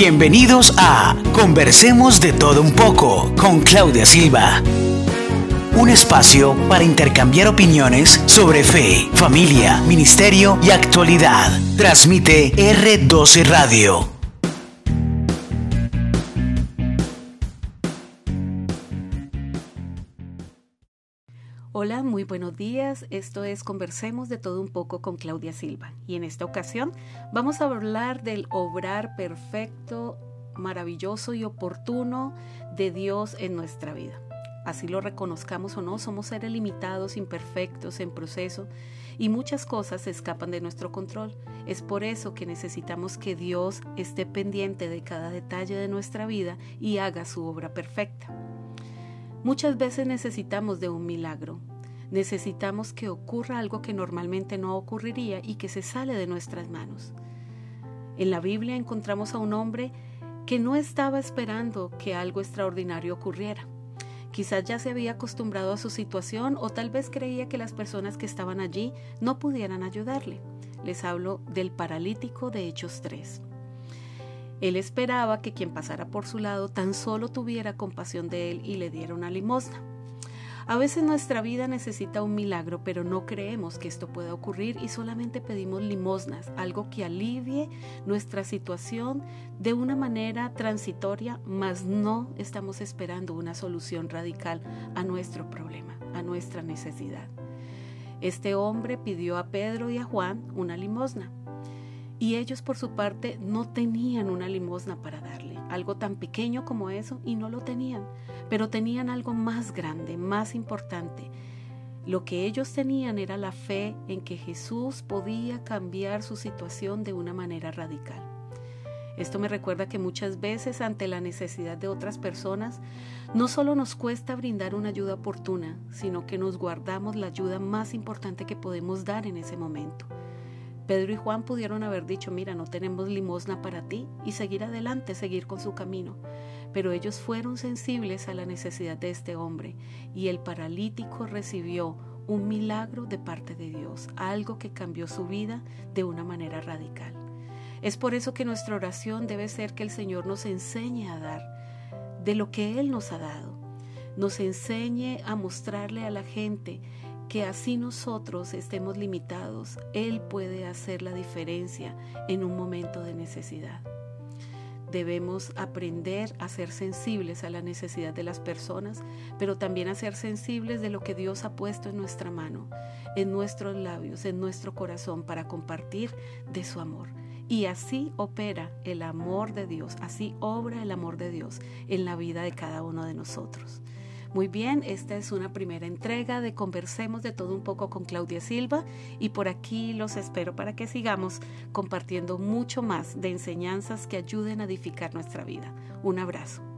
Bienvenidos a Conversemos de todo un poco con Claudia Silva. Un espacio para intercambiar opiniones sobre fe, familia, ministerio y actualidad. Transmite R12 Radio. Hola, muy buenos días. Esto es Conversemos de todo un poco con Claudia Silva. Y en esta ocasión vamos a hablar del obrar perfecto, maravilloso y oportuno de Dios en nuestra vida. Así lo reconozcamos o no, somos seres limitados, imperfectos, en proceso y muchas cosas escapan de nuestro control. Es por eso que necesitamos que Dios esté pendiente de cada detalle de nuestra vida y haga su obra perfecta. Muchas veces necesitamos de un milagro. Necesitamos que ocurra algo que normalmente no ocurriría y que se sale de nuestras manos. En la Biblia encontramos a un hombre que no estaba esperando que algo extraordinario ocurriera. Quizás ya se había acostumbrado a su situación o tal vez creía que las personas que estaban allí no pudieran ayudarle. Les hablo del paralítico de Hechos 3. Él esperaba que quien pasara por su lado tan solo tuviera compasión de él y le diera una limosna. A veces nuestra vida necesita un milagro, pero no creemos que esto pueda ocurrir y solamente pedimos limosnas, algo que alivie nuestra situación de una manera transitoria, mas no estamos esperando una solución radical a nuestro problema, a nuestra necesidad. Este hombre pidió a Pedro y a Juan una limosna. Y ellos por su parte no tenían una limosna para darle, algo tan pequeño como eso, y no lo tenían, pero tenían algo más grande, más importante. Lo que ellos tenían era la fe en que Jesús podía cambiar su situación de una manera radical. Esto me recuerda que muchas veces ante la necesidad de otras personas, no solo nos cuesta brindar una ayuda oportuna, sino que nos guardamos la ayuda más importante que podemos dar en ese momento. Pedro y Juan pudieron haber dicho, mira, no tenemos limosna para ti y seguir adelante, seguir con su camino. Pero ellos fueron sensibles a la necesidad de este hombre y el paralítico recibió un milagro de parte de Dios, algo que cambió su vida de una manera radical. Es por eso que nuestra oración debe ser que el Señor nos enseñe a dar de lo que Él nos ha dado, nos enseñe a mostrarle a la gente que así nosotros estemos limitados, Él puede hacer la diferencia en un momento de necesidad. Debemos aprender a ser sensibles a la necesidad de las personas, pero también a ser sensibles de lo que Dios ha puesto en nuestra mano, en nuestros labios, en nuestro corazón para compartir de su amor. Y así opera el amor de Dios, así obra el amor de Dios en la vida de cada uno de nosotros. Muy bien, esta es una primera entrega de Conversemos de todo un poco con Claudia Silva y por aquí los espero para que sigamos compartiendo mucho más de enseñanzas que ayuden a edificar nuestra vida. Un abrazo.